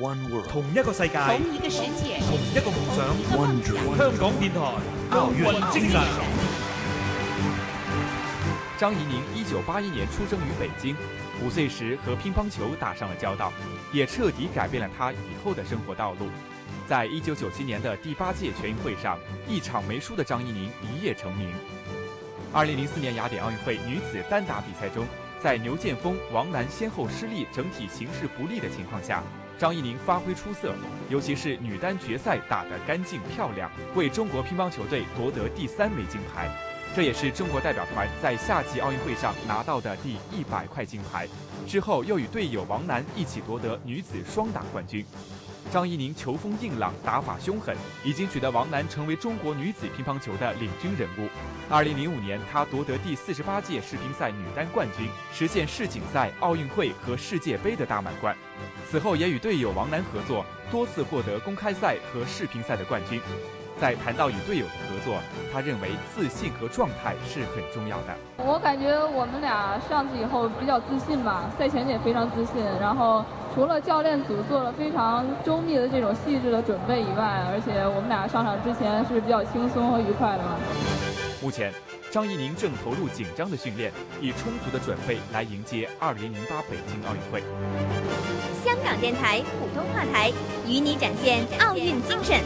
One world，同一个世界，同一个世界，同一个梦想。One dream，香港电台奥运精神。张怡宁一九八一年出生于北京，五岁时和乒乓球打上了交道，也彻底改变了她以后的生活道路。在一九九七年的第八届全运会上，一场没输的张怡宁一夜成名。二零零四年雅典奥运会女子单打比赛中，在牛剑锋、王楠先后失利、整体形势不利的情况下。张怡宁发挥出色，尤其是女单决赛打得干净漂亮，为中国乒乓球队夺得第三枚金牌，这也是中国代表团在夏季奥运会上拿到的第一百块金牌。之后又与队友王楠一起夺得女子双打冠军。张怡宁球风硬朗，打法凶狠，已经取得王楠成为中国女子乒乓球的领军人物。二零零五年，她夺得第四十八届世乒赛女单冠军，实现世锦赛、奥运会和世界杯的大满贯。此后也与队友王楠合作，多次获得公开赛和世乒赛的冠军。在谈到与队友的合作，他认为自信和状态是很重要的。我感觉我们俩上去以后比较自信吧，赛前也非常自信。然后除了教练组做了非常周密的这种细致的准备以外，而且我们俩上场之前是比较轻松和愉快的嘛。目前，张怡宁正投入紧张的训练，以充足的准备来迎接2008北京奥运会。香港电台普通话台与你展现奥运精神。